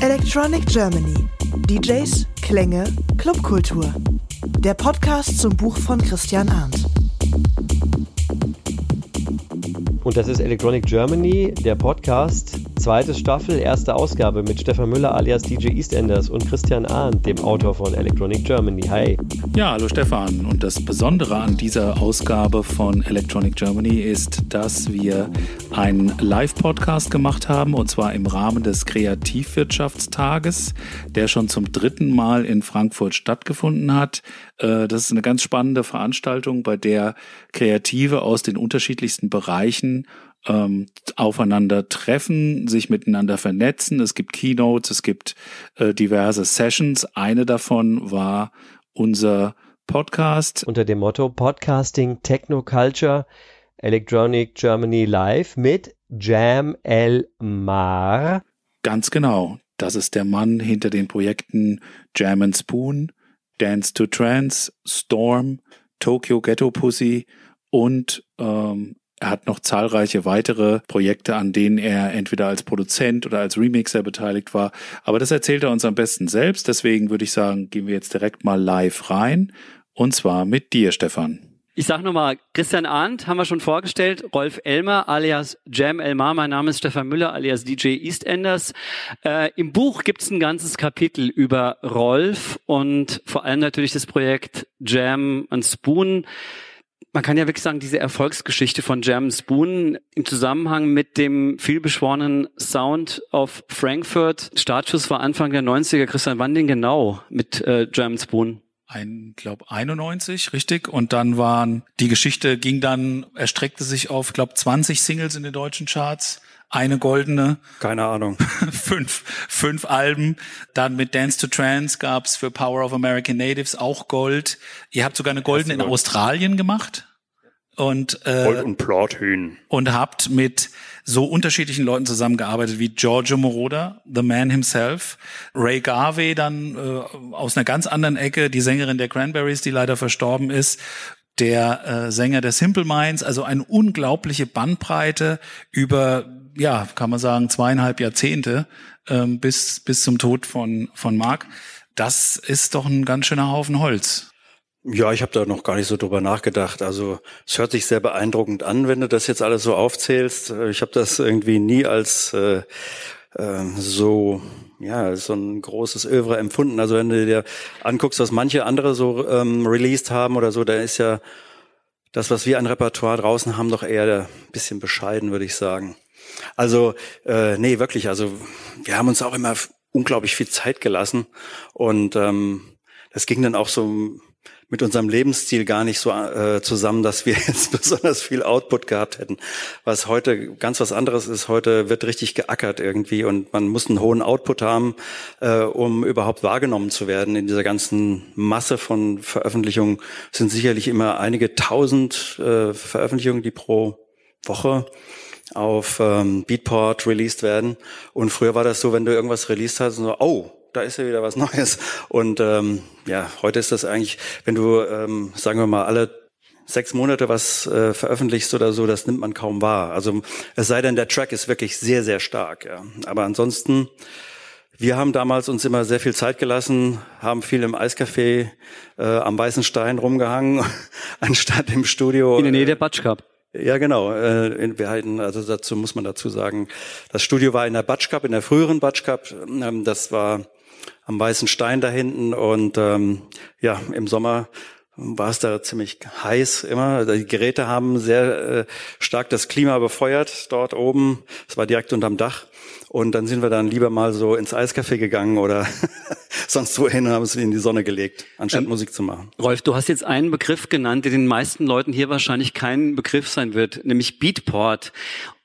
Electronic Germany. DJs, Klänge, Clubkultur. Der Podcast zum Buch von Christian Arndt. Und das ist Electronic Germany, der Podcast, zweite Staffel, erste Ausgabe mit Stefan Müller alias DJ EastEnders und Christian Arndt, dem Autor von Electronic Germany. Hi. Ja, hallo Stefan. Und das Besondere an dieser Ausgabe von Electronic Germany ist, dass wir einen Live-Podcast gemacht haben und zwar im Rahmen des Kreativwirtschaftstages, der schon zum dritten Mal in Frankfurt stattgefunden hat. Äh, das ist eine ganz spannende Veranstaltung, bei der Kreative aus den unterschiedlichsten Bereichen ähm, aufeinander treffen, sich miteinander vernetzen. Es gibt Keynotes, es gibt äh, diverse Sessions. Eine davon war unser Podcast. Unter dem Motto Podcasting Technoculture Electronic Germany Live mit Jam El Mar. Ganz genau. Das ist der Mann hinter den Projekten Jam and Spoon, Dance to Trance, Storm, Tokyo Ghetto Pussy und ähm, er hat noch zahlreiche weitere Projekte, an denen er entweder als Produzent oder als Remixer beteiligt war. Aber das erzählt er uns am besten selbst. Deswegen würde ich sagen, gehen wir jetzt direkt mal live rein. Und zwar mit dir, Stefan. Ich sag nochmal, Christian Arndt haben wir schon vorgestellt, Rolf Elmer alias Jam Elmar, mein Name ist Stefan Müller alias DJ EastEnders. Äh, Im Buch gibt's ein ganzes Kapitel über Rolf und vor allem natürlich das Projekt Jam and Spoon man kann ja wirklich sagen, diese Erfolgsgeschichte von Jam Spoon im Zusammenhang mit dem vielbeschworenen Sound of Frankfurt. Startschuss war Anfang der 90er. Christian, wann denn genau mit äh, Jam Spoon? Ein, glaub 91, richtig. Und dann waren die Geschichte ging dann erstreckte sich auf, glaub 20 Singles in den deutschen Charts eine goldene. Keine Ahnung. fünf, fünf Alben. Dann mit Dance to Trance gab's für Power of American Natives auch Gold. Ihr habt sogar eine goldene in Australien gemacht. Und, äh, Gold und Platin. Und habt mit so unterschiedlichen Leuten zusammengearbeitet wie Giorgio Moroder, The Man himself, Ray Garvey dann äh, aus einer ganz anderen Ecke, die Sängerin der Cranberries, die leider verstorben ist, der äh, Sänger der Simple Minds, also eine unglaubliche Bandbreite über ja, kann man sagen, zweieinhalb Jahrzehnte ähm, bis, bis zum Tod von, von Mark. Das ist doch ein ganz schöner Haufen Holz. Ja, ich habe da noch gar nicht so drüber nachgedacht. Also es hört sich sehr beeindruckend an, wenn du das jetzt alles so aufzählst. Ich habe das irgendwie nie als äh, äh, so ja so ein großes Övre empfunden. Also wenn du dir anguckst, was manche andere so ähm, released haben oder so, da ist ja das, was wir an Repertoire draußen haben, doch eher ein bisschen bescheiden, würde ich sagen. Also, äh, nee, wirklich. Also, wir haben uns auch immer unglaublich viel Zeit gelassen. Und ähm, das ging dann auch so mit unserem Lebensstil gar nicht so äh, zusammen, dass wir jetzt besonders viel Output gehabt hätten. Was heute ganz was anderes ist, heute wird richtig geackert irgendwie und man muss einen hohen Output haben, äh, um überhaupt wahrgenommen zu werden. In dieser ganzen Masse von Veröffentlichungen sind sicherlich immer einige tausend äh, Veröffentlichungen, die pro Woche auf ähm, Beatport released werden. Und früher war das so, wenn du irgendwas released hast, so, oh, da ist ja wieder was Neues. Und ähm, ja, heute ist das eigentlich, wenn du, ähm, sagen wir mal, alle sechs Monate was äh, veröffentlichst oder so, das nimmt man kaum wahr. Also es sei denn, der Track ist wirklich sehr, sehr stark. Ja. Aber ansonsten, wir haben damals uns immer sehr viel Zeit gelassen, haben viel im Eiscafé äh, am Weißen Stein rumgehangen, anstatt im Studio. In der Nähe der Batsch Cup. Ja, genau. Äh, wir halten, also dazu muss man dazu sagen, das Studio war in der Batsch Cup, in der früheren Batsch Cup. Ähm, das war am Weißen Stein da hinten und ähm, ja, im Sommer war es da ziemlich heiß immer. Die Geräte haben sehr äh, stark das Klima befeuert dort oben. Es war direkt unterm Dach. Und dann sind wir dann lieber mal so ins Eiscafé gegangen oder sonst wohin und haben es in die Sonne gelegt, anstatt ähm, Musik zu machen. Rolf, du hast jetzt einen Begriff genannt, der den meisten Leuten hier wahrscheinlich kein Begriff sein wird, nämlich Beatport.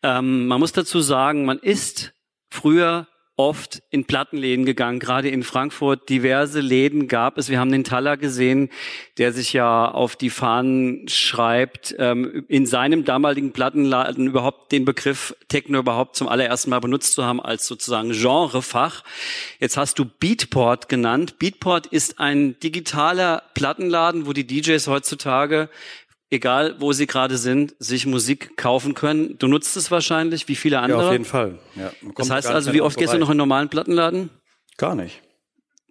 Ähm, man muss dazu sagen, man ist früher oft in Plattenläden gegangen, gerade in Frankfurt. Diverse Läden gab es. Wir haben den Taller gesehen, der sich ja auf die Fahnen schreibt, ähm, in seinem damaligen Plattenladen überhaupt den Begriff Techno überhaupt zum allerersten Mal benutzt zu haben als sozusagen Genrefach. Jetzt hast du Beatport genannt. Beatport ist ein digitaler Plattenladen, wo die DJs heutzutage egal wo sie gerade sind, sich Musik kaufen können. Du nutzt es wahrscheinlich, wie viele andere. Ja, auf jeden Fall. Ja, das heißt also, wie oft gehst du noch in einen normalen Plattenladen? Gar nicht.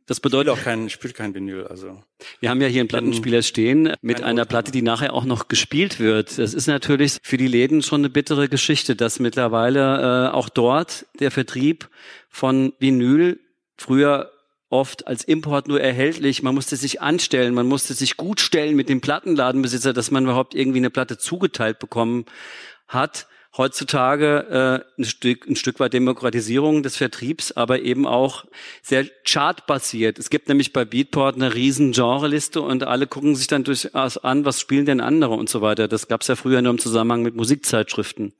Das bedeutet auch kein, spielt kein Vinyl. Also wir haben ja hier einen Plattenspieler stehen mit einer Platte, die nachher auch noch gespielt wird. Das ist natürlich für die Läden schon eine bittere Geschichte, dass mittlerweile äh, auch dort der Vertrieb von Vinyl früher oft als Import nur erhältlich. Man musste sich anstellen, man musste sich gut stellen mit dem Plattenladenbesitzer, dass man überhaupt irgendwie eine Platte zugeteilt bekommen hat. Heutzutage äh, ein, Stück, ein Stück weit Demokratisierung des Vertriebs, aber eben auch sehr chartbasiert. Es gibt nämlich bei Beatport eine riesen Genreliste und alle gucken sich dann durchaus an, was spielen denn andere und so weiter. Das gab es ja früher nur im Zusammenhang mit Musikzeitschriften.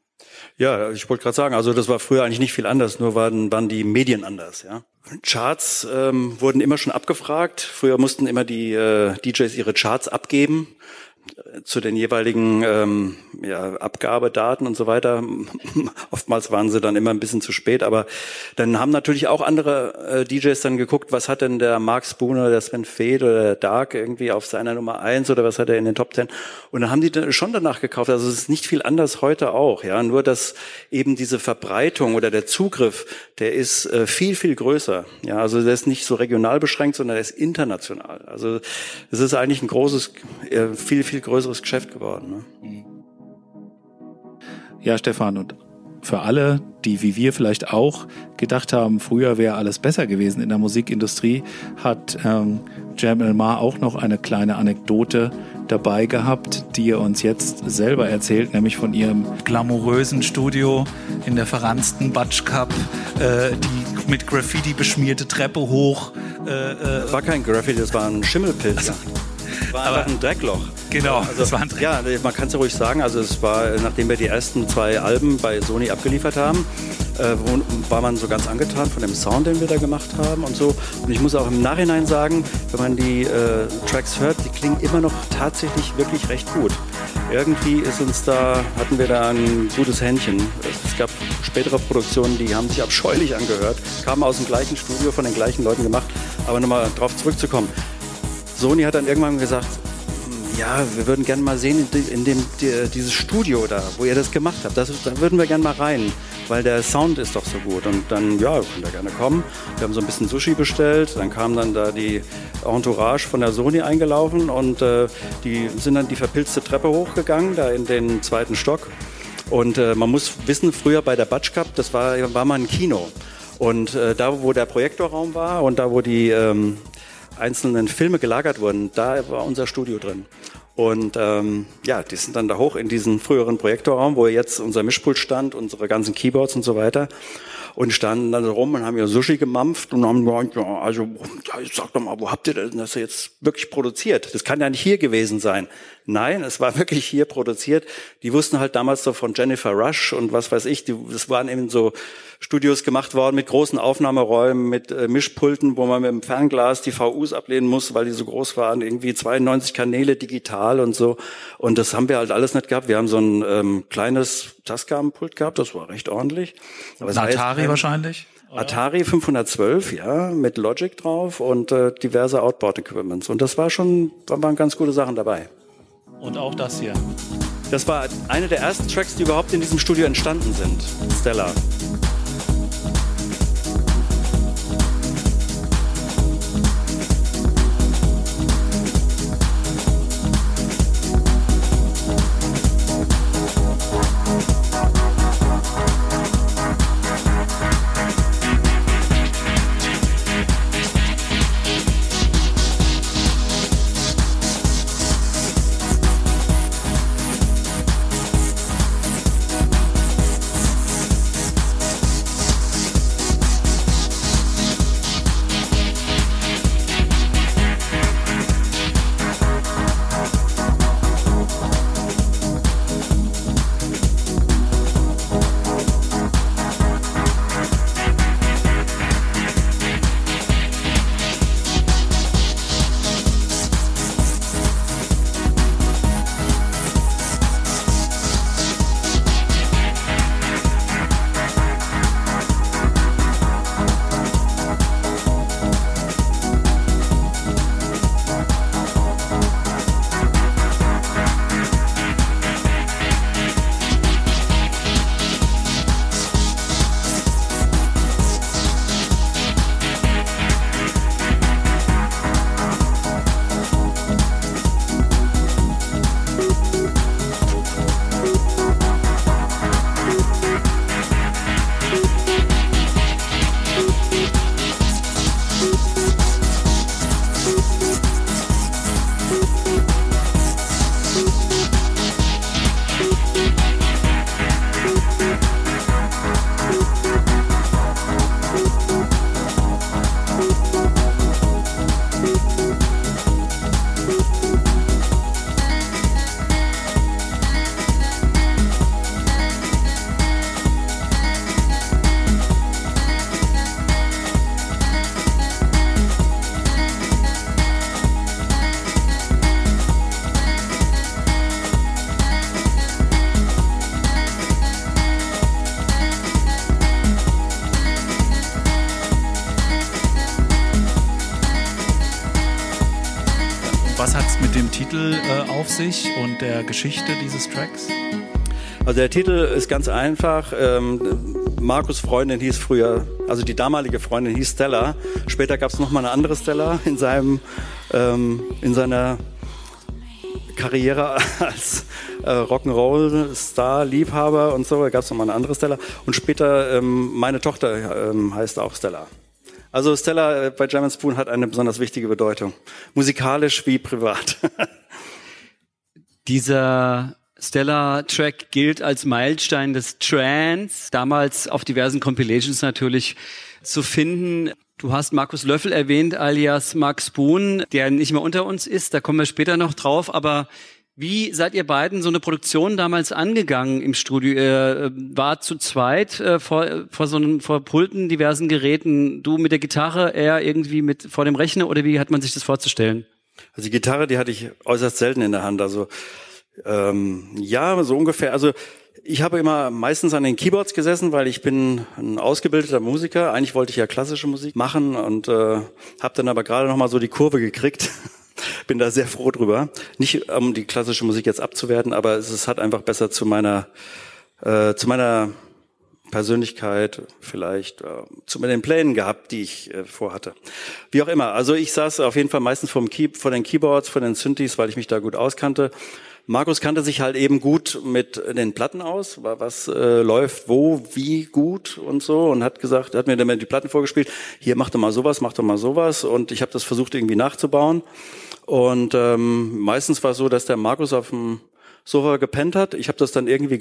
Ja, ich wollte gerade sagen, also das war früher eigentlich nicht viel anders, nur waren, waren die Medien anders, ja. Charts ähm, wurden immer schon abgefragt. Früher mussten immer die äh, DJs ihre Charts abgeben zu den jeweiligen ähm, ja, Abgabedaten und so weiter. Oftmals waren sie dann immer ein bisschen zu spät, aber dann haben natürlich auch andere äh, DJs dann geguckt, was hat denn der Mark Spooner, der Sven Fed oder der Dark irgendwie auf seiner Nummer eins oder was hat er in den Top Ten? Und dann haben die schon danach gekauft. Also es ist nicht viel anders heute auch, ja. Nur dass eben diese Verbreitung oder der Zugriff, der ist äh, viel viel größer. Ja, also der ist nicht so regional beschränkt, sondern der ist international. Also es ist eigentlich ein großes, äh, viel viel größeres Geschäft geworden. Ne? Ja, Stefan, und für alle, die wie wir vielleicht auch gedacht haben, früher wäre alles besser gewesen in der Musikindustrie, hat ähm, Jam Elmar auch noch eine kleine Anekdote dabei gehabt, die er uns jetzt selber erzählt, nämlich von ihrem glamourösen Studio in der verranzten Butch Cup, äh, die mit Graffiti beschmierte Treppe hoch. Äh, äh, war kein Graffiti, das war ein Schimmelpilz. Also, war einfach ein Dreckloch. Genau, also, das war ein Dreckloch. Ja, man kann es ja ruhig sagen. Also es war, nachdem wir die ersten zwei Alben bei Sony abgeliefert haben, äh, war man so ganz angetan von dem Sound, den wir da gemacht haben und so. Und ich muss auch im Nachhinein sagen, wenn man die äh, Tracks hört, die klingen immer noch tatsächlich wirklich recht gut. Irgendwie ist uns da, hatten wir da ein gutes Händchen. Es gab spätere Produktionen, die haben sich abscheulich angehört, kamen aus dem gleichen Studio, von den gleichen Leuten gemacht. Aber nochmal drauf zurückzukommen. Sony hat dann irgendwann gesagt, ja, wir würden gerne mal sehen in, dem die, dieses Studio da, wo ihr das gemacht habt. Das, da würden wir gerne mal rein, weil der Sound ist doch so gut. Und dann, ja, könnt ihr gerne kommen. Wir haben so ein bisschen Sushi bestellt. Dann kam dann da die Entourage von der Sony eingelaufen und äh, die sind dann die verpilzte Treppe hochgegangen, da in den zweiten Stock. Und äh, man muss wissen, früher bei der Batsch Cup, das war, war mal ein Kino. Und äh, da, wo der Projektorraum war und da, wo die ähm, einzelnen Filme gelagert wurden, da war unser Studio drin. Und ähm, ja, die sind dann da hoch in diesen früheren Projektorraum, wo jetzt unser Mischpult stand, unsere ganzen Keyboards und so weiter. Und standen dann rum und haben ja Sushi gemampft und haben gesagt, ja, also sag doch mal, wo habt ihr denn das jetzt wirklich produziert? Das kann ja nicht hier gewesen sein. Nein, es war wirklich hier produziert. Die wussten halt damals so von Jennifer Rush und was weiß ich, die, das waren eben so Studios gemacht worden mit großen Aufnahmeräumen, mit äh, Mischpulten, wo man mit dem Fernglas die VUs ablehnen muss, weil die so groß waren, irgendwie 92 Kanäle digital und so. Und das haben wir halt alles nicht gehabt. Wir haben so ein ähm, kleines Tascam-Pult gehabt, das war recht ordentlich. Aber Atari heißt, wahrscheinlich? Oder? Atari 512, ja, mit Logic drauf und äh, diverse Outboard-Equipments. Und das war schon, da waren ganz gute Sachen dabei. Und auch das hier. Das war eine der ersten Tracks, die überhaupt in diesem Studio entstanden sind. Stella. Was hat es mit dem Titel äh, auf sich und der Geschichte dieses Tracks? Also der Titel ist ganz einfach. Ähm, Markus Freundin hieß früher, also die damalige Freundin hieß Stella. Später gab es noch mal eine andere Stella in seinem ähm, in seiner Karriere als äh, Rock'n'Roll-Star, Liebhaber und so. Da gab es noch mal eine andere Stella. Und später ähm, meine Tochter ähm, heißt auch Stella. Also Stella äh, bei German Spoon hat eine besonders wichtige Bedeutung, musikalisch wie privat. Dieser Stella-Track gilt als Meilenstein des Trance, damals auf diversen Compilations natürlich zu finden. Du hast Markus Löffel erwähnt, alias Max Boon, der nicht mehr unter uns ist, da kommen wir später noch drauf, aber wie seid ihr beiden so eine Produktion damals angegangen im Studio? Ihr äh, war zu zweit äh, vor, vor so einem vor Pulten, diversen Geräten. Du mit der Gitarre, er irgendwie mit vor dem Rechner oder wie hat man sich das vorzustellen? Also die Gitarre, die hatte ich äußerst selten in der Hand. Also ähm, ja, so ungefähr. Also ich habe immer meistens an den Keyboards gesessen, weil ich bin ein ausgebildeter Musiker. Eigentlich wollte ich ja klassische Musik machen und äh, habe dann aber gerade noch mal so die Kurve gekriegt. bin da sehr froh drüber. Nicht um die klassische Musik jetzt abzuwerten, aber es, es hat einfach besser zu meiner äh, zu meiner Persönlichkeit vielleicht äh, zu den Plänen gehabt, die ich äh, vorhatte. Wie auch immer. Also ich saß auf jeden Fall meistens vom Key, vor den Keyboards, vor den Synthes, weil ich mich da gut auskannte Markus kannte sich halt eben gut mit den Platten aus, was äh, läuft wo, wie gut und so und hat gesagt, hat mir dann die Platten vorgespielt, hier mach doch mal sowas, mach doch mal sowas und ich habe das versucht irgendwie nachzubauen und ähm, meistens war es so, dass der Markus auf dem Sofa gepennt hat. Ich habe das dann irgendwie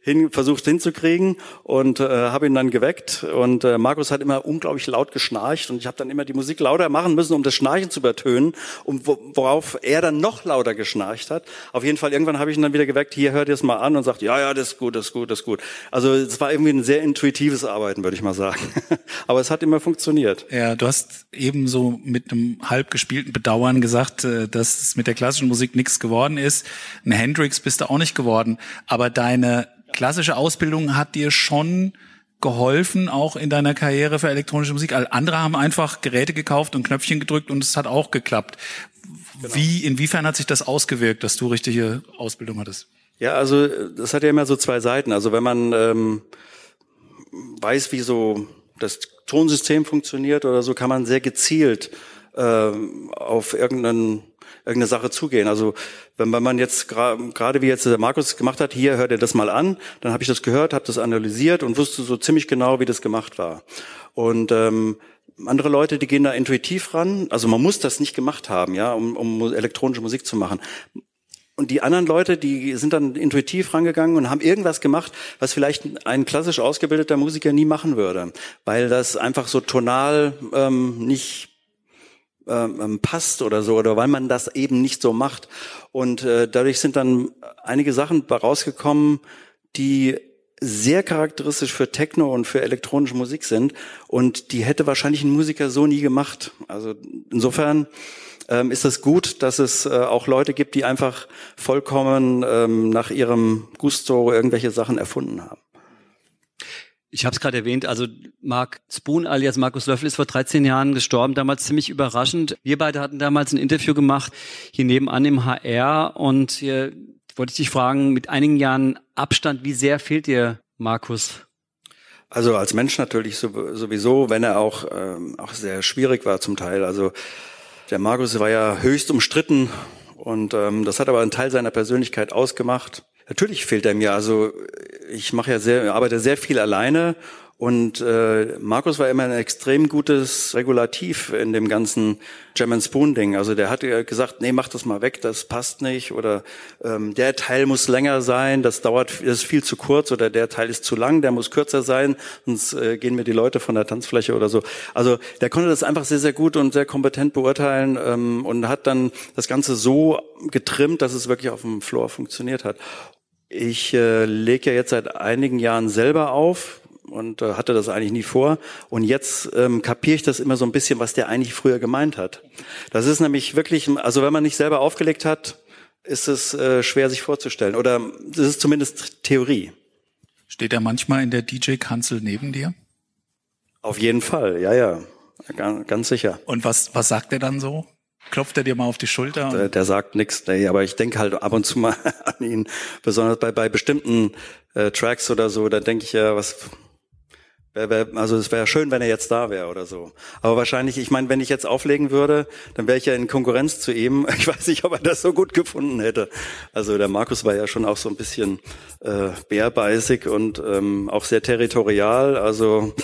hin, versucht hinzukriegen und äh, habe ihn dann geweckt. Und äh, Markus hat immer unglaublich laut geschnarcht und ich habe dann immer die Musik lauter machen müssen, um das Schnarchen zu übertönen, um, worauf er dann noch lauter geschnarcht hat. Auf jeden Fall, irgendwann habe ich ihn dann wieder geweckt, hier hört ihr es mal an und sagt, ja, ja, das ist gut, das ist gut, das ist gut. Also es war irgendwie ein sehr intuitives Arbeiten, würde ich mal sagen. Aber es hat immer funktioniert. Ja, du hast eben so mit einem halb gespielten Bedauern gesagt, äh, dass es mit der klassischen Musik nichts geworden ist. Ein Hendrix bist du auch nicht geworden, aber deine klassische Ausbildung hat dir schon geholfen, auch in deiner Karriere für elektronische Musik. All andere haben einfach Geräte gekauft und Knöpfchen gedrückt und es hat auch geklappt. Genau. Wie, inwiefern hat sich das ausgewirkt, dass du richtige Ausbildung hattest? Ja, also das hat ja immer so zwei Seiten. Also wenn man ähm, weiß, wie so das Tonsystem funktioniert oder so, kann man sehr gezielt ähm, auf irgendeinen irgendeine Sache zugehen. Also wenn man jetzt gerade wie jetzt der Markus gemacht hat, hier hört ihr das mal an, dann habe ich das gehört, habe das analysiert und wusste so ziemlich genau, wie das gemacht war. Und ähm, andere Leute, die gehen da intuitiv ran. Also man muss das nicht gemacht haben, ja, um, um elektronische Musik zu machen. Und die anderen Leute, die sind dann intuitiv rangegangen und haben irgendwas gemacht, was vielleicht ein klassisch ausgebildeter Musiker nie machen würde, weil das einfach so tonal ähm, nicht ähm, passt oder so, oder weil man das eben nicht so macht. Und äh, dadurch sind dann einige Sachen rausgekommen, die sehr charakteristisch für Techno und für elektronische Musik sind. Und die hätte wahrscheinlich ein Musiker so nie gemacht. Also insofern ähm, ist es gut, dass es äh, auch Leute gibt, die einfach vollkommen ähm, nach ihrem Gusto irgendwelche Sachen erfunden haben. Ich habe es gerade erwähnt, also Mark Spoon alias Markus Löffel ist vor 13 Jahren gestorben, damals ziemlich überraschend. Wir beide hatten damals ein Interview gemacht, hier nebenan im HR und hier wollte ich dich fragen, mit einigen Jahren Abstand, wie sehr fehlt dir Markus? Also als Mensch natürlich sowieso, wenn er auch, ähm, auch sehr schwierig war zum Teil. Also der Markus war ja höchst umstritten und ähm, das hat aber einen Teil seiner Persönlichkeit ausgemacht. Natürlich fehlt er mir. Also ich mache ja sehr, arbeite sehr viel alleine und äh, Markus war immer ein extrem gutes Regulativ in dem ganzen German Spoon Ding. Also der hat gesagt, nee, mach das mal weg, das passt nicht. Oder ähm, der Teil muss länger sein, das dauert, das ist viel zu kurz. Oder der Teil ist zu lang, der muss kürzer sein, sonst äh, gehen mir die Leute von der Tanzfläche oder so. Also der konnte das einfach sehr, sehr gut und sehr kompetent beurteilen ähm, und hat dann das Ganze so getrimmt, dass es wirklich auf dem Floor funktioniert hat. Ich äh, lege ja jetzt seit einigen Jahren selber auf und äh, hatte das eigentlich nie vor. Und jetzt ähm, kapiere ich das immer so ein bisschen, was der eigentlich früher gemeint hat. Das ist nämlich wirklich, also wenn man nicht selber aufgelegt hat, ist es äh, schwer sich vorzustellen. Oder das ist zumindest Theorie. Steht er manchmal in der DJ-Kanzel neben dir? Auf jeden Fall, ja, ja. Ganz, ganz sicher. Und was, was sagt er dann so? Klopft er dir mal auf die Schulter? Der, der sagt nichts, nee, aber ich denke halt ab und zu mal an ihn, besonders bei, bei bestimmten äh, Tracks oder so, da denke ich ja, was Wär, wär, also es wäre schön, wenn er jetzt da wäre oder so. Aber wahrscheinlich, ich meine, wenn ich jetzt auflegen würde, dann wäre ich ja in Konkurrenz zu ihm. Ich weiß nicht, ob er das so gut gefunden hätte. Also der Markus war ja schon auch so ein bisschen äh, bärbeißig und ähm, auch sehr territorial. Also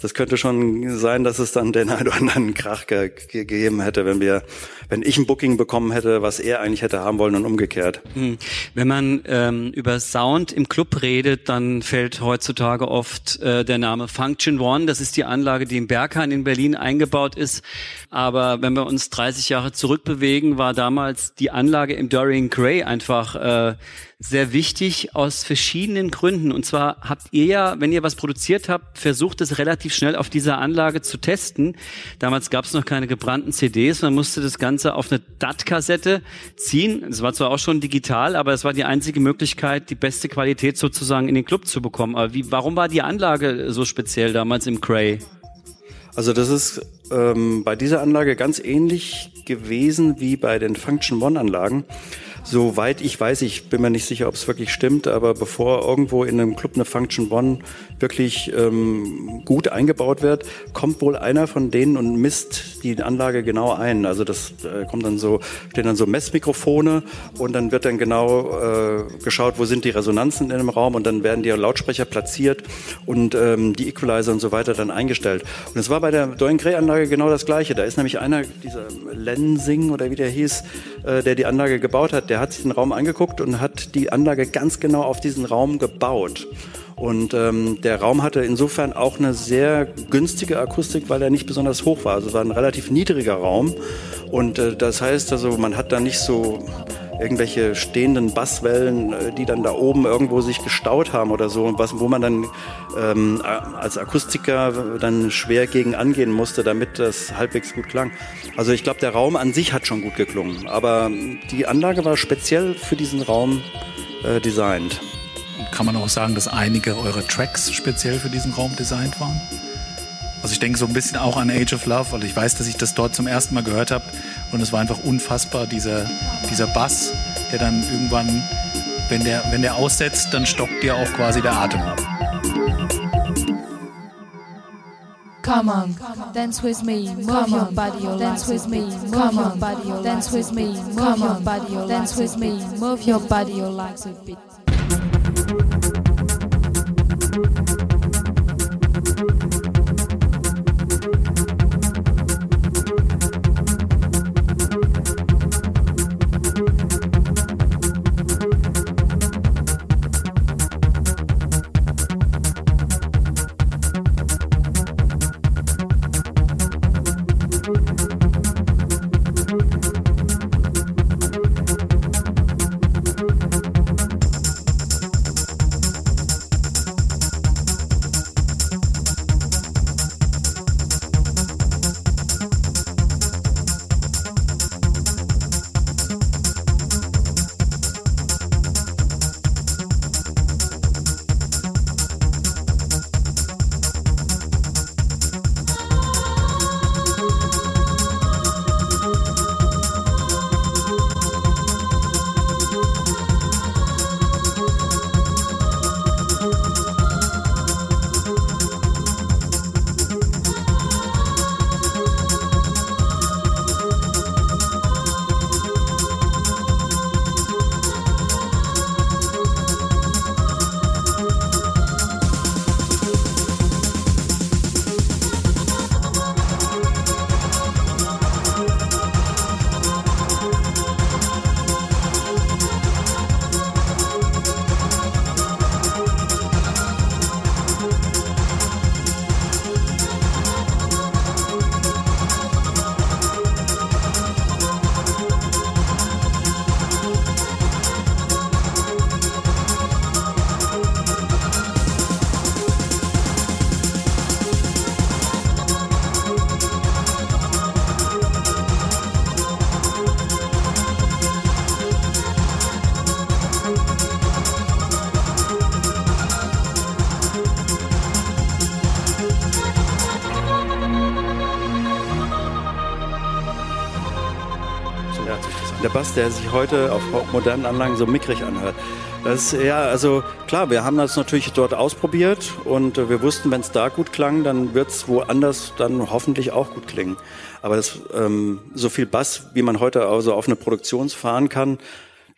das könnte schon sein, dass es dann den einen oder anderen Krach ge gegeben hätte, wenn wir, wenn ich ein Booking bekommen hätte, was er eigentlich hätte haben wollen und umgekehrt. Hm. Wenn man ähm, über Sound im Club redet, dann fällt heutzutage oft äh, der Name Function One. Das ist die Anlage, die im Berghain in Berlin eingebaut ist. Aber wenn wir uns 30 Jahre zurückbewegen, war damals die Anlage im Dorian Gray einfach äh, sehr wichtig aus verschiedenen Gründen. Und zwar habt ihr ja, wenn ihr was produziert habt, versucht es relativ schnell auf dieser Anlage zu testen. Damals gab es noch keine gebrannten CDs. Man musste das Ganze auf eine DAT-Kassette ziehen. Es war zwar auch schon digital, aber es war die einzige Möglichkeit, die beste Qualität sozusagen in den Club zu bekommen. Aber wie, warum war die Anlage so speziell damals im Cray? Also das ist ähm, bei dieser Anlage ganz ähnlich gewesen wie bei den Function One Anlagen. Soweit ich weiß, ich bin mir nicht sicher, ob es wirklich stimmt, aber bevor irgendwo in einem Club eine Function One wirklich ähm, gut eingebaut wird, kommt wohl einer von denen und misst die Anlage genau ein. Also das äh, kommt dann so, stehen dann so Messmikrofone und dann wird dann genau äh, geschaut, wo sind die Resonanzen in dem Raum und dann werden die Lautsprecher platziert und ähm, die Equalizer und so weiter dann eingestellt. Und es war bei der Dorian Gray Anlage genau das Gleiche. Da ist nämlich einer, dieser Lensing oder wie der hieß, äh, der die Anlage gebaut hat, der hat sich den Raum angeguckt und hat die Anlage ganz genau auf diesen Raum gebaut. Und ähm, der Raum hatte insofern auch eine sehr günstige Akustik, weil er nicht besonders hoch war. Also war ein relativ niedriger Raum. Und äh, das heißt also, man hat da nicht so irgendwelche stehenden Basswellen, äh, die dann da oben irgendwo sich gestaut haben oder so, was, wo man dann ähm, als Akustiker dann schwer gegen angehen musste, damit das halbwegs gut klang. Also ich glaube, der Raum an sich hat schon gut geklungen, aber die Anlage war speziell für diesen Raum äh, designt. Kann man auch sagen, dass einige eurer Tracks speziell für diesen Raum designt waren? Also ich denke so ein bisschen auch an Age of Love, weil ich weiß, dass ich das dort zum ersten Mal gehört habe und es war einfach unfassbar, dieser, dieser Bass, der dann irgendwann, wenn der, wenn der aussetzt, dann stockt dir auch quasi der Atem ab. Come on, dance with me, move your body, dance with me, move your body, dance with me, move your body, dance with me, move your body, your legs a bit. Ja. Der Bass, der sich heute auf modernen Anlagen so mickrig anhört. Das ist, ja, also klar, wir haben das natürlich dort ausprobiert und wir wussten, wenn es da gut klang, dann wird es woanders dann hoffentlich auch gut klingen. Aber das, ähm, so viel Bass, wie man heute also auf eine Produktion fahren kann,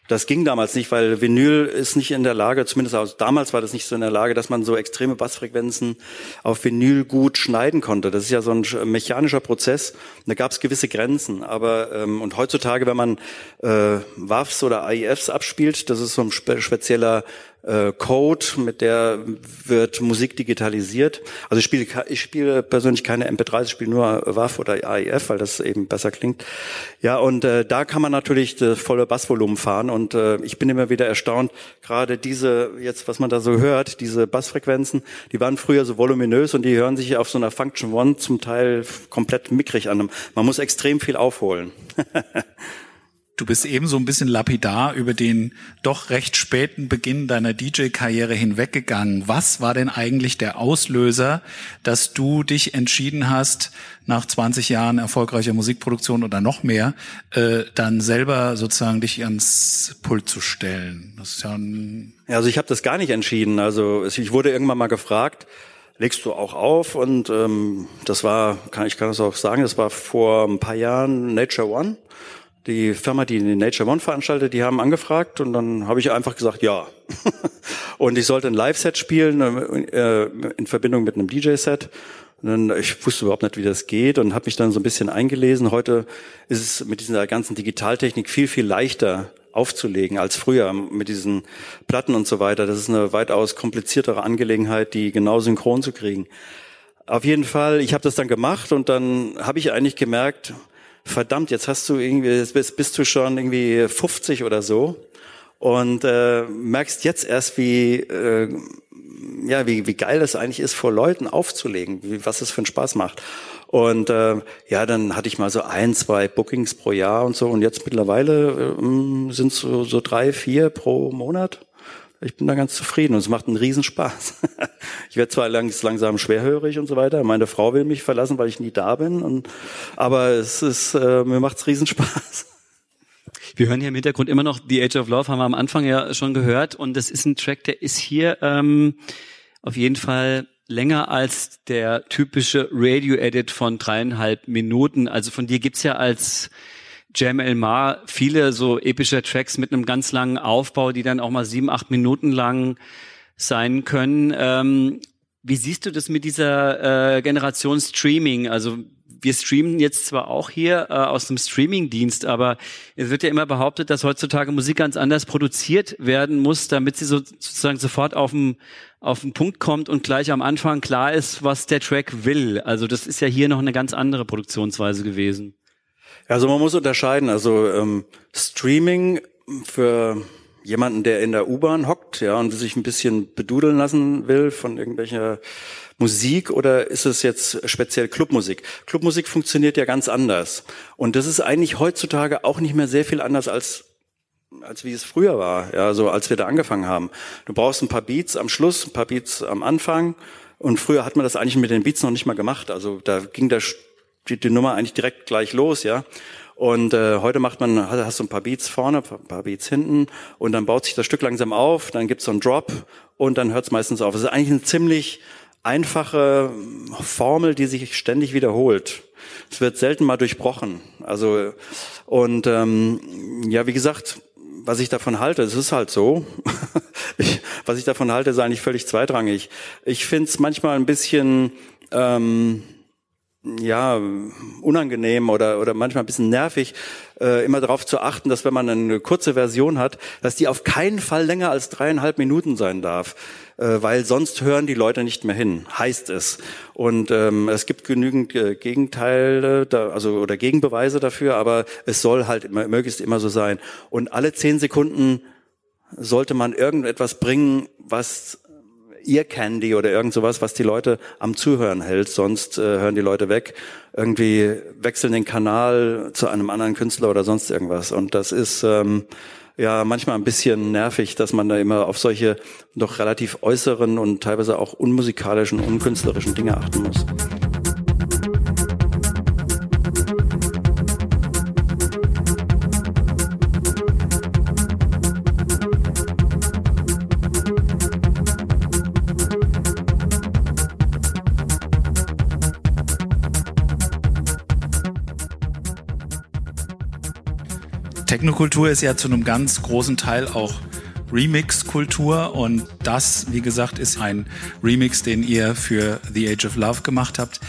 das ging damals nicht, weil Vinyl ist nicht in der Lage, zumindest auch damals war das nicht so in der Lage, dass man so extreme Bassfrequenzen auf Vinyl gut schneiden konnte. Das ist ja so ein mechanischer Prozess. Da gab es gewisse Grenzen. Aber ähm, und heutzutage, wenn man äh, WAVs oder AIFs abspielt, das ist so ein spe spezieller äh, Code, mit der wird Musik digitalisiert. Also ich spiele, ich spiele persönlich keine MP3, ich spiele nur WAV oder AIF, weil das eben besser klingt. Ja, und äh, da kann man natürlich das volle Bassvolumen fahren und äh, ich bin immer wieder erstaunt, gerade diese, jetzt was man da so hört, diese Bassfrequenzen, die waren früher so voluminös und die hören sich auf so einer Function One zum Teil komplett mickrig an. Man muss extrem viel aufholen. Du bist eben so ein bisschen lapidar über den doch recht späten Beginn deiner DJ-Karriere hinweggegangen. Was war denn eigentlich der Auslöser, dass du dich entschieden hast, nach 20 Jahren erfolgreicher Musikproduktion oder noch mehr, äh, dann selber sozusagen dich ans Pult zu stellen? Das ist ja ein ja, also ich habe das gar nicht entschieden. Also ich wurde irgendwann mal gefragt, legst du auch auf? Und ähm, das war, kann ich kann das auch sagen, das war vor ein paar Jahren Nature One die Firma, die den Nature One veranstaltet, die haben angefragt und dann habe ich einfach gesagt, ja. und ich sollte ein Live-Set spielen äh, in Verbindung mit einem DJ-Set. Ich wusste überhaupt nicht, wie das geht und habe mich dann so ein bisschen eingelesen. Heute ist es mit dieser ganzen Digitaltechnik viel, viel leichter aufzulegen als früher mit diesen Platten und so weiter. Das ist eine weitaus kompliziertere Angelegenheit, die genau synchron zu kriegen. Auf jeden Fall, ich habe das dann gemacht und dann habe ich eigentlich gemerkt, verdammt, jetzt hast du irgendwie, bist, bist du schon irgendwie 50 oder so und äh, merkst jetzt erst, wie äh, ja, wie, wie geil das eigentlich ist, vor Leuten aufzulegen, wie, was es für einen Spaß macht. Und äh, ja, dann hatte ich mal so ein, zwei Bookings pro Jahr und so. Und jetzt mittlerweile äh, sind so, so drei, vier pro Monat ich bin da ganz zufrieden und es macht einen Riesenspaß. ich werde zwar langsam schwerhörig und so weiter. Meine Frau will mich verlassen, weil ich nie da bin. Und, aber es ist, äh, mir macht's Riesenspaß. Wir hören hier im Hintergrund immer noch The Age of Love, haben wir am Anfang ja schon gehört. Und das ist ein Track, der ist hier ähm, auf jeden Fall länger als der typische Radio-Edit von dreieinhalb Minuten. Also von dir gibt's ja als Jam Elmar viele so epische Tracks mit einem ganz langen Aufbau, die dann auch mal sieben, acht Minuten lang sein können. Ähm, wie siehst du das mit dieser äh, Generation Streaming? Also wir streamen jetzt zwar auch hier äh, aus dem Streaming-Dienst, aber es wird ja immer behauptet, dass heutzutage Musik ganz anders produziert werden muss, damit sie so, sozusagen sofort auf den, auf den Punkt kommt und gleich am Anfang klar ist, was der Track will. Also das ist ja hier noch eine ganz andere Produktionsweise gewesen. Also man muss unterscheiden. Also ähm, Streaming für jemanden, der in der U-Bahn hockt, ja, und sich ein bisschen bedudeln lassen will von irgendwelcher Musik oder ist es jetzt speziell Clubmusik? Clubmusik funktioniert ja ganz anders. Und das ist eigentlich heutzutage auch nicht mehr sehr viel anders als als wie es früher war, ja, so als wir da angefangen haben. Du brauchst ein paar Beats am Schluss, ein paar Beats am Anfang. Und früher hat man das eigentlich mit den Beats noch nicht mal gemacht. Also da ging der geht die Nummer eigentlich direkt gleich los, ja. Und äh, heute macht man, hast du ein paar Beats vorne, ein paar Beats hinten und dann baut sich das Stück langsam auf, dann gibt's so einen Drop und dann hört's meistens auf. Es ist eigentlich eine ziemlich einfache Formel, die sich ständig wiederholt. Es wird selten mal durchbrochen. Also und ähm, ja, wie gesagt, was ich davon halte, es ist halt so. ich, was ich davon halte, ist eigentlich völlig zweitrangig. Ich finde es manchmal ein bisschen ähm, ja, unangenehm oder, oder manchmal ein bisschen nervig, äh, immer darauf zu achten, dass wenn man eine kurze Version hat, dass die auf keinen Fall länger als dreieinhalb Minuten sein darf, äh, weil sonst hören die Leute nicht mehr hin, heißt es. Und ähm, es gibt genügend äh, Gegenteile, da, also oder Gegenbeweise dafür, aber es soll halt immer, möglichst immer so sein. Und alle zehn Sekunden sollte man irgendetwas bringen, was Ear Candy oder irgend sowas, was die Leute am Zuhören hält, sonst äh, hören die Leute weg, irgendwie wechseln den Kanal zu einem anderen Künstler oder sonst irgendwas. Und das ist ähm, ja manchmal ein bisschen nervig, dass man da immer auf solche doch relativ äußeren und teilweise auch unmusikalischen, unkünstlerischen Dinge achten muss. Technokultur ist ja zu einem ganz großen Teil auch Remix-Kultur und das, wie gesagt, ist ein Remix, den ihr für The Age of Love gemacht habt.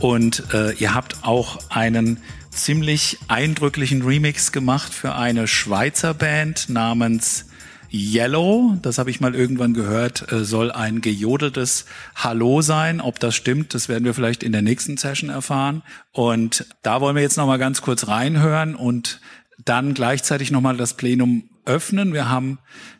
Und äh, ihr habt auch einen ziemlich eindrücklichen Remix gemacht für eine Schweizer Band namens Yellow, das habe ich mal irgendwann gehört, äh, soll ein gejodeltes Hallo sein. Ob das stimmt, das werden wir vielleicht in der nächsten Session erfahren. Und da wollen wir jetzt noch mal ganz kurz reinhören und dann gleichzeitig noch mal das Plenum öffnen. Wir haben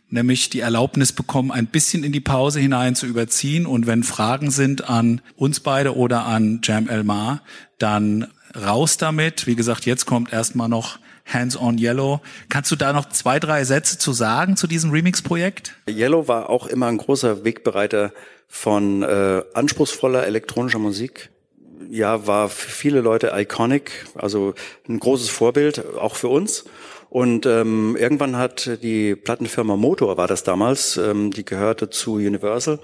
nämlich die Erlaubnis bekommen, ein bisschen in die Pause hinein zu überziehen. Und wenn Fragen sind an uns beide oder an Jam Elmar, dann raus damit. Wie gesagt, jetzt kommt erstmal noch Hands on Yellow. Kannst du da noch zwei, drei Sätze zu sagen zu diesem Remix-Projekt? Yellow war auch immer ein großer Wegbereiter von äh, anspruchsvoller elektronischer Musik. Ja, war für viele Leute iconic, also ein großes Vorbild, auch für uns. Und ähm, irgendwann hat die Plattenfirma Motor, war das damals, ähm, die gehörte zu Universal,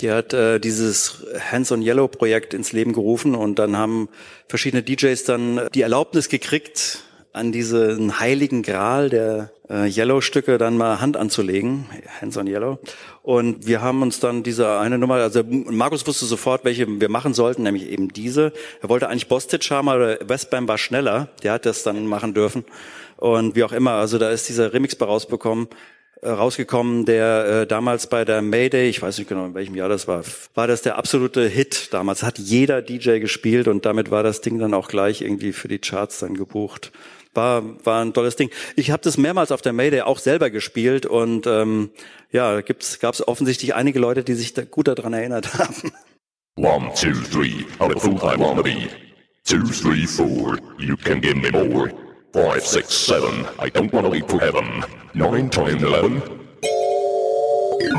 die hat äh, dieses Hands on Yellow Projekt ins Leben gerufen und dann haben verschiedene DJs dann die Erlaubnis gekriegt, an diesen heiligen Gral der äh, Yellow-Stücke dann mal Hand anzulegen, Hands on Yellow. Und wir haben uns dann diese eine Nummer, also Markus wusste sofort, welche wir machen sollten, nämlich eben diese. Er wollte eigentlich Bostitch haben, aber Westbam war schneller, der hat das dann machen dürfen. Und wie auch immer, also da ist dieser Remix rausbekommen, äh, rausgekommen, der äh, damals bei der Mayday, ich weiß nicht genau in welchem Jahr das war, war das der absolute Hit damals. Hat jeder DJ gespielt und damit war das Ding dann auch gleich irgendwie für die Charts dann gebucht war, war ein tolles Ding. Ich habe das mehrmals auf der Mayday auch selber gespielt und ähm, ja, gibt's, gab es offensichtlich einige Leute, die sich da gut daran erinnert haben. One, two, three, I'm a fool I wanna be. Two, three, four, you can give me more. Five, six, seven, I don't wanna leave for heaven. Nine, ten, eleven.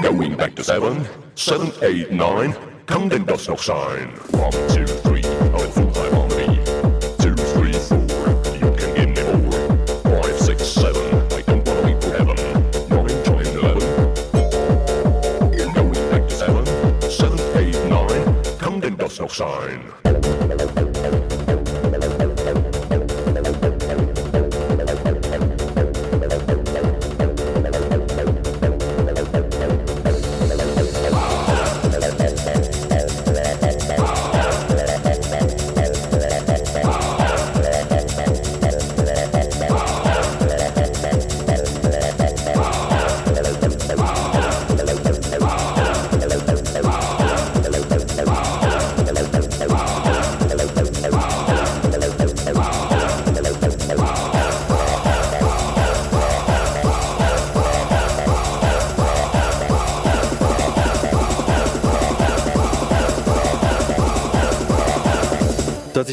Going back to seven. Seven, eight, nine. Counting does no sign. One, two, three,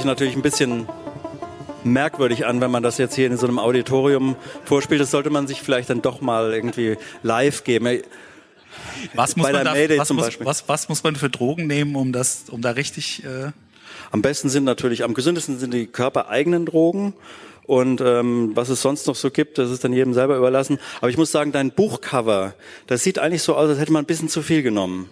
natürlich ein bisschen merkwürdig an, wenn man das jetzt hier in so einem Auditorium vorspielt. Das sollte man sich vielleicht dann doch mal irgendwie live geben. Was muss, man, da, was, muss, was, was muss man für Drogen nehmen, um das, um da richtig? Äh am besten sind natürlich, am gesündesten sind die körpereigenen Drogen. Und ähm, was es sonst noch so gibt, das ist dann jedem selber überlassen. Aber ich muss sagen, dein Buchcover, das sieht eigentlich so aus, als hätte man ein bisschen zu viel genommen.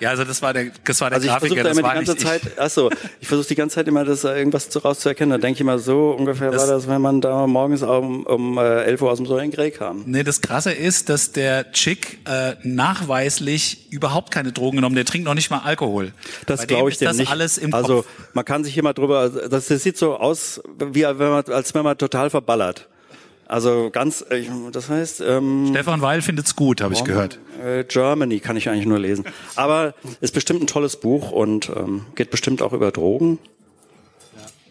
Ja, also das war der, das war der also Grafiker. Ich versuche immer die ganze Zeit, achso, ich versuche die ganze Zeit immer das irgendwas rauszuerkennen. Da denke ich immer so ungefähr das, war das, wenn man da morgens um, um äh, 11 Uhr aus dem Säulengrey kam. Nee, das Krasse ist, dass der Chick äh, nachweislich überhaupt keine Drogen genommen, der trinkt noch nicht mal Alkohol. Das glaube ich dem nicht. Alles im also Kopf. man kann sich immer drüber, das, das sieht so aus, wie wenn man, als wenn man total verballert. Also ganz, das heißt. Ähm, Stefan Weil findet's gut, habe ich gehört. Äh, Germany kann ich eigentlich nur lesen. Aber ist bestimmt ein tolles Buch und ähm, geht bestimmt auch über Drogen.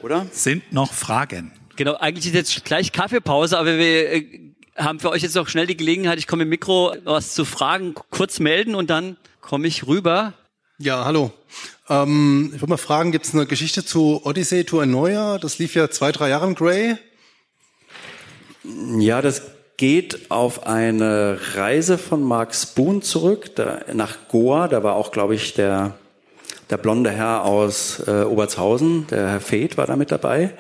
Oder? Sind noch Fragen? Genau, eigentlich ist jetzt gleich Kaffeepause, aber wir äh, haben für euch jetzt noch schnell die Gelegenheit, ich komme im Mikro, was zu fragen, kurz melden und dann komme ich rüber. Ja, hallo. Ähm, ich würde mal fragen, gibt es eine Geschichte zu Odyssey to a Neuer? Das lief ja zwei, drei Jahre im Grey. Ja, das geht auf eine Reise von Mark Spoon zurück, da, nach Goa. Da war auch, glaube ich, der, der blonde Herr aus äh, Obertshausen, der Herr Feth war da mit dabei.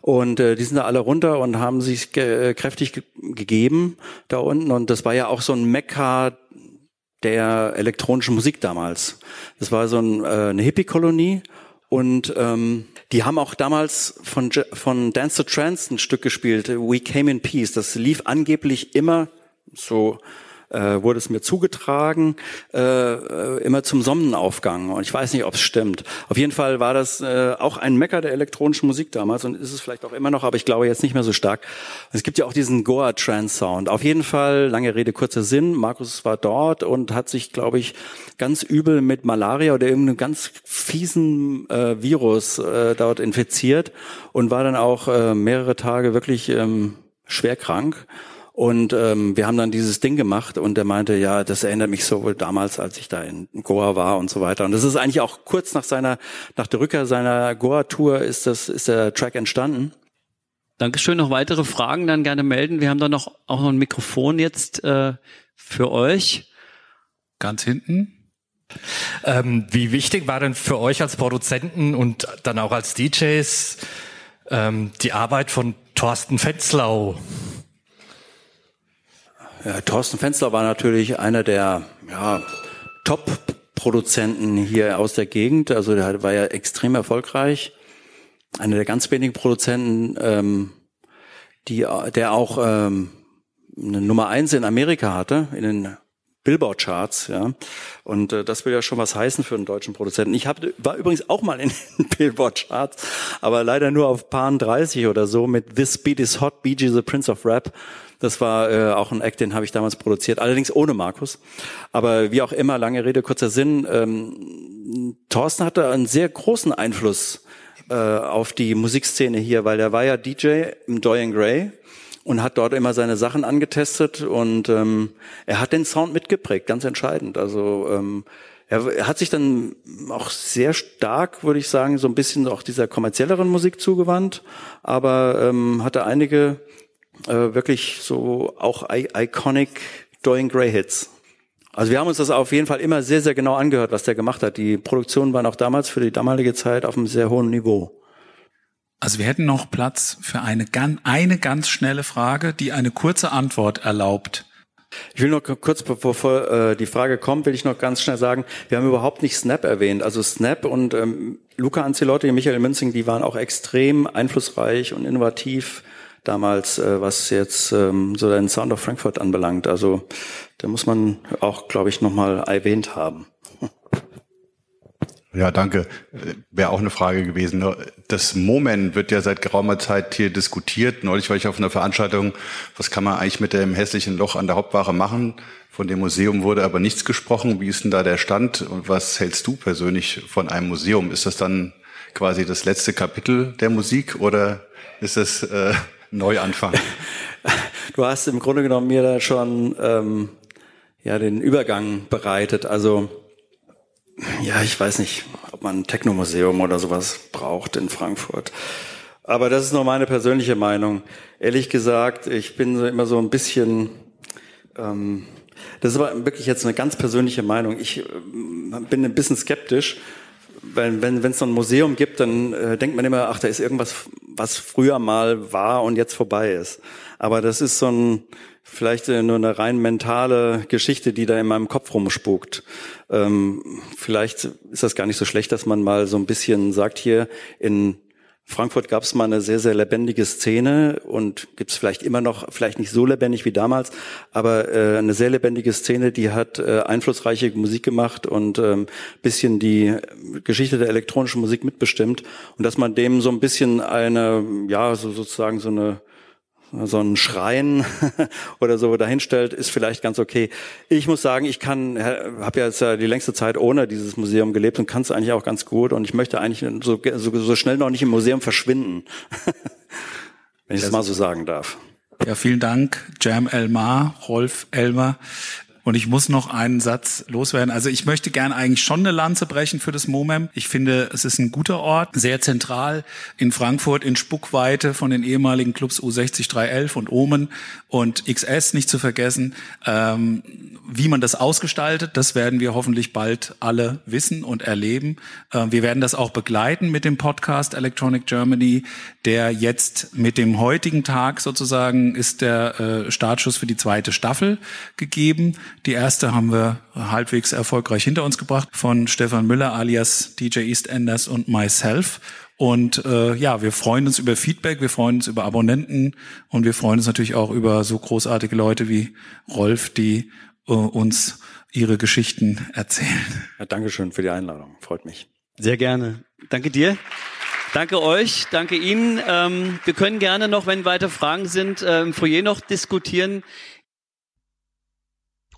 Und äh, die sind da alle runter und haben sich äh, kräftig ge gegeben da unten. Und das war ja auch so ein Mekka der elektronischen Musik damals. Das war so ein, äh, eine Hippie-Kolonie Und ähm, die haben auch damals von, von Dance to Trance ein Stück gespielt, We Came in Peace. Das lief angeblich immer so äh, wurde es mir zugetragen, äh, äh, immer zum Sonnenaufgang. Und ich weiß nicht, ob es stimmt. Auf jeden Fall war das äh, auch ein Mecker der elektronischen Musik damals und ist es vielleicht auch immer noch, aber ich glaube jetzt nicht mehr so stark. Es gibt ja auch diesen Goa-Trance-Sound. Auf jeden Fall, lange Rede, kurzer Sinn, Markus war dort und hat sich, glaube ich, ganz übel mit Malaria oder irgendeinem ganz fiesen äh, Virus äh, dort infiziert und war dann auch äh, mehrere Tage wirklich ähm, schwer krank. Und ähm, wir haben dann dieses Ding gemacht und er meinte, ja, das erinnert mich so damals, als ich da in Goa war und so weiter. Und das ist eigentlich auch kurz nach seiner, nach der Rückkehr seiner Goa-Tour ist das, ist der Track entstanden. Dankeschön. Noch weitere Fragen dann gerne melden. Wir haben da noch auch noch ein Mikrofon jetzt äh, für euch. Ganz hinten. Ähm, wie wichtig war denn für euch als Produzenten und dann auch als DJs ähm, die Arbeit von Thorsten Fetzlau? Ja, Thorsten Fenster war natürlich einer der ja, Top-Produzenten hier aus der Gegend. Also der war ja extrem erfolgreich. Einer der ganz wenigen Produzenten, ähm, die, der auch ähm, eine Nummer eins in Amerika hatte, in den Billboard-Charts, ja. Und äh, das will ja schon was heißen für einen deutschen Produzenten. Ich hab, war übrigens auch mal in den Billboard-Charts, aber leider nur auf Pan 30 oder so mit This Beat is Hot, BG the Prince of Rap. Das war äh, auch ein Act, den habe ich damals produziert, allerdings ohne Markus. Aber wie auch immer, lange Rede, kurzer Sinn. Ähm, Thorsten hatte einen sehr großen Einfluss äh, auf die Musikszene hier, weil er war ja DJ im Dorian Gray und hat dort immer seine Sachen angetestet und ähm, er hat den Sound mitgeprägt, ganz entscheidend. Also ähm, er, hat sich dann auch sehr stark, würde ich sagen, so ein bisschen auch dieser kommerzielleren Musik zugewandt, aber ähm, hatte einige äh, wirklich so auch iconic Dorian Gray Hits. Also wir haben uns das auf jeden Fall immer sehr, sehr genau angehört, was der gemacht hat. Die Produktionen waren auch damals für die damalige Zeit auf einem sehr hohen Niveau. Also wir hätten noch Platz für eine, eine ganz schnelle Frage, die eine kurze Antwort erlaubt. Ich will noch kurz, bevor äh, die Frage kommt, will ich noch ganz schnell sagen, wir haben überhaupt nicht Snap erwähnt. Also Snap und ähm, Luca Ancelotti und Michael Münzing, die waren auch extrem einflussreich und innovativ damals, äh, was jetzt ähm, so den Sound of Frankfurt anbelangt. Also da muss man auch, glaube ich, nochmal erwähnt haben. Ja, danke. Wäre auch eine Frage gewesen. Ne? Das Moment wird ja seit geraumer Zeit hier diskutiert. Neulich war ich auf einer Veranstaltung, was kann man eigentlich mit dem hässlichen Loch an der Hauptwache machen? Von dem Museum wurde aber nichts gesprochen. Wie ist denn da der Stand? Und was hältst du persönlich von einem Museum? Ist das dann quasi das letzte Kapitel der Musik oder ist das äh, Neuanfang. Du hast im Grunde genommen mir da schon ähm, ja den Übergang bereitet. Also ja, ich weiß nicht, ob man ein Technomuseum oder sowas braucht in Frankfurt. Aber das ist nur meine persönliche Meinung. Ehrlich gesagt, ich bin so immer so ein bisschen, ähm, das ist aber wirklich jetzt eine ganz persönliche Meinung. Ich äh, bin ein bisschen skeptisch, wenn wenn wenn es so ein Museum gibt, dann äh, denkt man immer, ach, da ist irgendwas, was früher mal war und jetzt vorbei ist. Aber das ist so ein vielleicht äh, nur eine rein mentale Geschichte, die da in meinem Kopf rumspukt. Ähm, vielleicht ist das gar nicht so schlecht, dass man mal so ein bisschen sagt, hier in Frankfurt gab es mal eine sehr, sehr lebendige Szene und gibt es vielleicht immer noch, vielleicht nicht so lebendig wie damals, aber äh, eine sehr lebendige Szene, die hat äh, einflussreiche Musik gemacht und ähm, bisschen die Geschichte der elektronischen Musik mitbestimmt. Und dass man dem so ein bisschen eine, ja, so sozusagen so eine so ein Schrein oder so dahinstellt, ist vielleicht ganz okay. Ich muss sagen, ich kann, habe ja jetzt ja die längste Zeit ohne dieses Museum gelebt und kann es eigentlich auch ganz gut und ich möchte eigentlich so, so, so schnell noch nicht im Museum verschwinden, wenn ich es mal so sagen darf. Ja, vielen Dank, Jam Elmar, Rolf Elmer. Und ich muss noch einen Satz loswerden. Also ich möchte gerne eigentlich schon eine Lanze brechen für das MOMEM. Ich finde, es ist ein guter Ort, sehr zentral in Frankfurt, in Spuckweite von den ehemaligen Clubs U60 311 und Omen und XS nicht zu vergessen. Ähm, wie man das ausgestaltet, das werden wir hoffentlich bald alle wissen und erleben. Äh, wir werden das auch begleiten mit dem Podcast Electronic Germany, der jetzt mit dem heutigen Tag sozusagen ist der äh, Startschuss für die zweite Staffel gegeben. Die erste haben wir halbwegs erfolgreich hinter uns gebracht von Stefan Müller alias DJ EastEnders und myself. Und äh, ja, wir freuen uns über Feedback, wir freuen uns über Abonnenten und wir freuen uns natürlich auch über so großartige Leute wie Rolf, die äh, uns ihre Geschichten erzählen. Ja, Dankeschön für die Einladung. Freut mich. Sehr gerne. Danke dir. Danke euch, danke Ihnen. Ähm, wir können gerne noch, wenn weitere Fragen sind, äh, im Foyer noch diskutieren.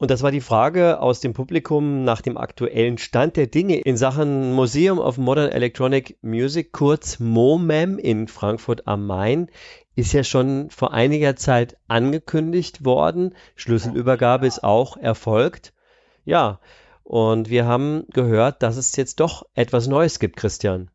Und das war die Frage aus dem Publikum nach dem aktuellen Stand der Dinge in Sachen Museum of Modern Electronic Music, kurz MOMEM in Frankfurt am Main. Ist ja schon vor einiger Zeit angekündigt worden. Schlüsselübergabe ist auch erfolgt. Ja, und wir haben gehört, dass es jetzt doch etwas Neues gibt, Christian.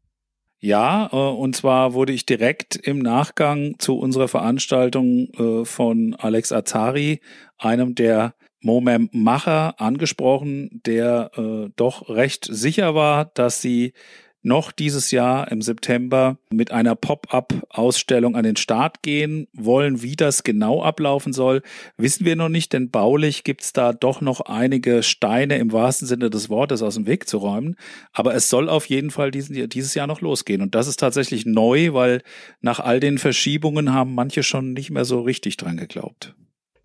Ja, äh, und zwar wurde ich direkt im Nachgang zu unserer Veranstaltung äh, von Alex Azari, einem der Momem-Macher, angesprochen, der äh, doch recht sicher war, dass sie noch dieses Jahr im September mit einer Pop-up-Ausstellung an den Start gehen wollen. Wie das genau ablaufen soll, wissen wir noch nicht, denn baulich gibt's da doch noch einige Steine im wahrsten Sinne des Wortes aus dem Weg zu räumen. Aber es soll auf jeden Fall diesen, dieses Jahr noch losgehen. Und das ist tatsächlich neu, weil nach all den Verschiebungen haben manche schon nicht mehr so richtig dran geglaubt.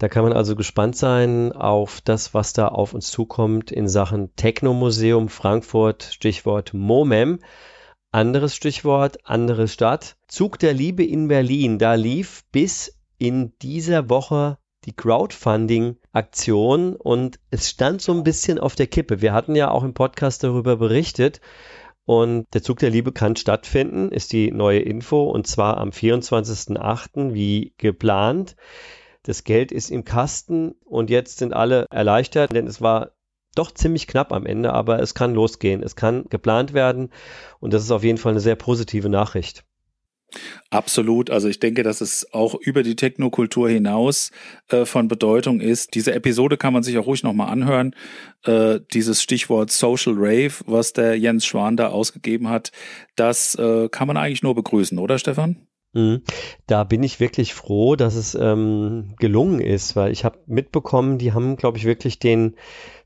Da kann man also gespannt sein auf das, was da auf uns zukommt in Sachen Technomuseum Frankfurt, Stichwort MOMEM. Anderes Stichwort, andere Stadt. Zug der Liebe in Berlin. Da lief bis in dieser Woche die Crowdfunding-Aktion und es stand so ein bisschen auf der Kippe. Wir hatten ja auch im Podcast darüber berichtet und der Zug der Liebe kann stattfinden, ist die neue Info und zwar am 24.08. wie geplant. Das Geld ist im Kasten und jetzt sind alle erleichtert, denn es war doch ziemlich knapp am Ende, aber es kann losgehen. Es kann geplant werden und das ist auf jeden Fall eine sehr positive Nachricht. Absolut. Also ich denke, dass es auch über die Technokultur hinaus äh, von Bedeutung ist. Diese Episode kann man sich auch ruhig nochmal anhören. Äh, dieses Stichwort Social Rave, was der Jens Schwan da ausgegeben hat, das äh, kann man eigentlich nur begrüßen, oder Stefan? Mhm. Da bin ich wirklich froh, dass es ähm, gelungen ist, weil ich habe mitbekommen, die haben, glaube ich, wirklich den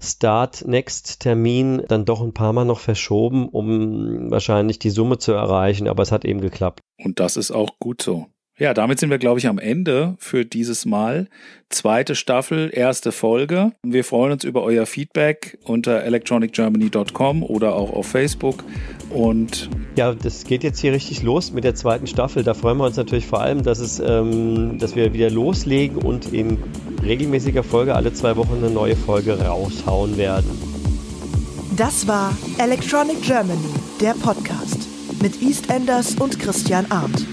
Start-Next-Termin dann doch ein paar Mal noch verschoben, um wahrscheinlich die Summe zu erreichen, aber es hat eben geklappt. Und das ist auch gut so. Ja, damit sind wir, glaube ich, am Ende für dieses Mal. Zweite Staffel, erste Folge. Wir freuen uns über euer Feedback unter electronicgermany.com oder auch auf Facebook. Und ja, das geht jetzt hier richtig los mit der zweiten Staffel. Da freuen wir uns natürlich vor allem, dass es, ähm, dass wir wieder loslegen und in regelmäßiger Folge alle zwei Wochen eine neue Folge raushauen werden. Das war Electronic Germany, der Podcast mit EastEnders und Christian Arndt.